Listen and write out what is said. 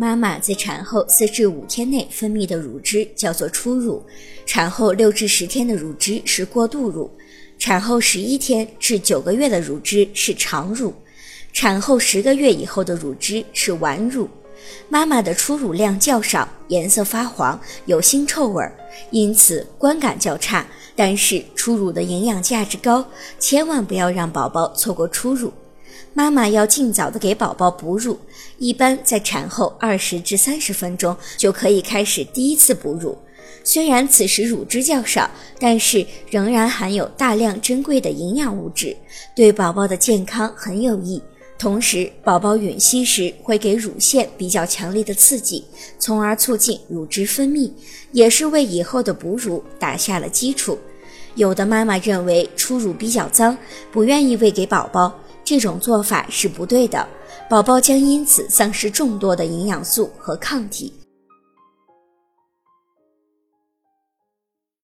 妈妈在产后四至五天内分泌的乳汁叫做初乳，产后六至十天的乳汁是过渡乳，产后十一天至九个月的乳汁是常乳，产后十个月以后的乳汁是晚乳。妈妈的初乳量较少，颜色发黄，有腥臭味儿，因此观感较差。但是初乳的营养价值高，千万不要让宝宝错过初乳。妈妈要尽早的给宝宝哺乳，一般在产后二十至三十分钟就可以开始第一次哺乳。虽然此时乳汁较少，但是仍然含有大量珍贵的营养物质，对宝宝的健康很有益。同时，宝宝吮吸时会给乳腺比较强烈的刺激，从而促进乳汁分泌，也是为以后的哺乳打下了基础。有的妈妈认为初乳比较脏，不愿意喂给宝宝，这种做法是不对的，宝宝将因此丧失众多的营养素和抗体。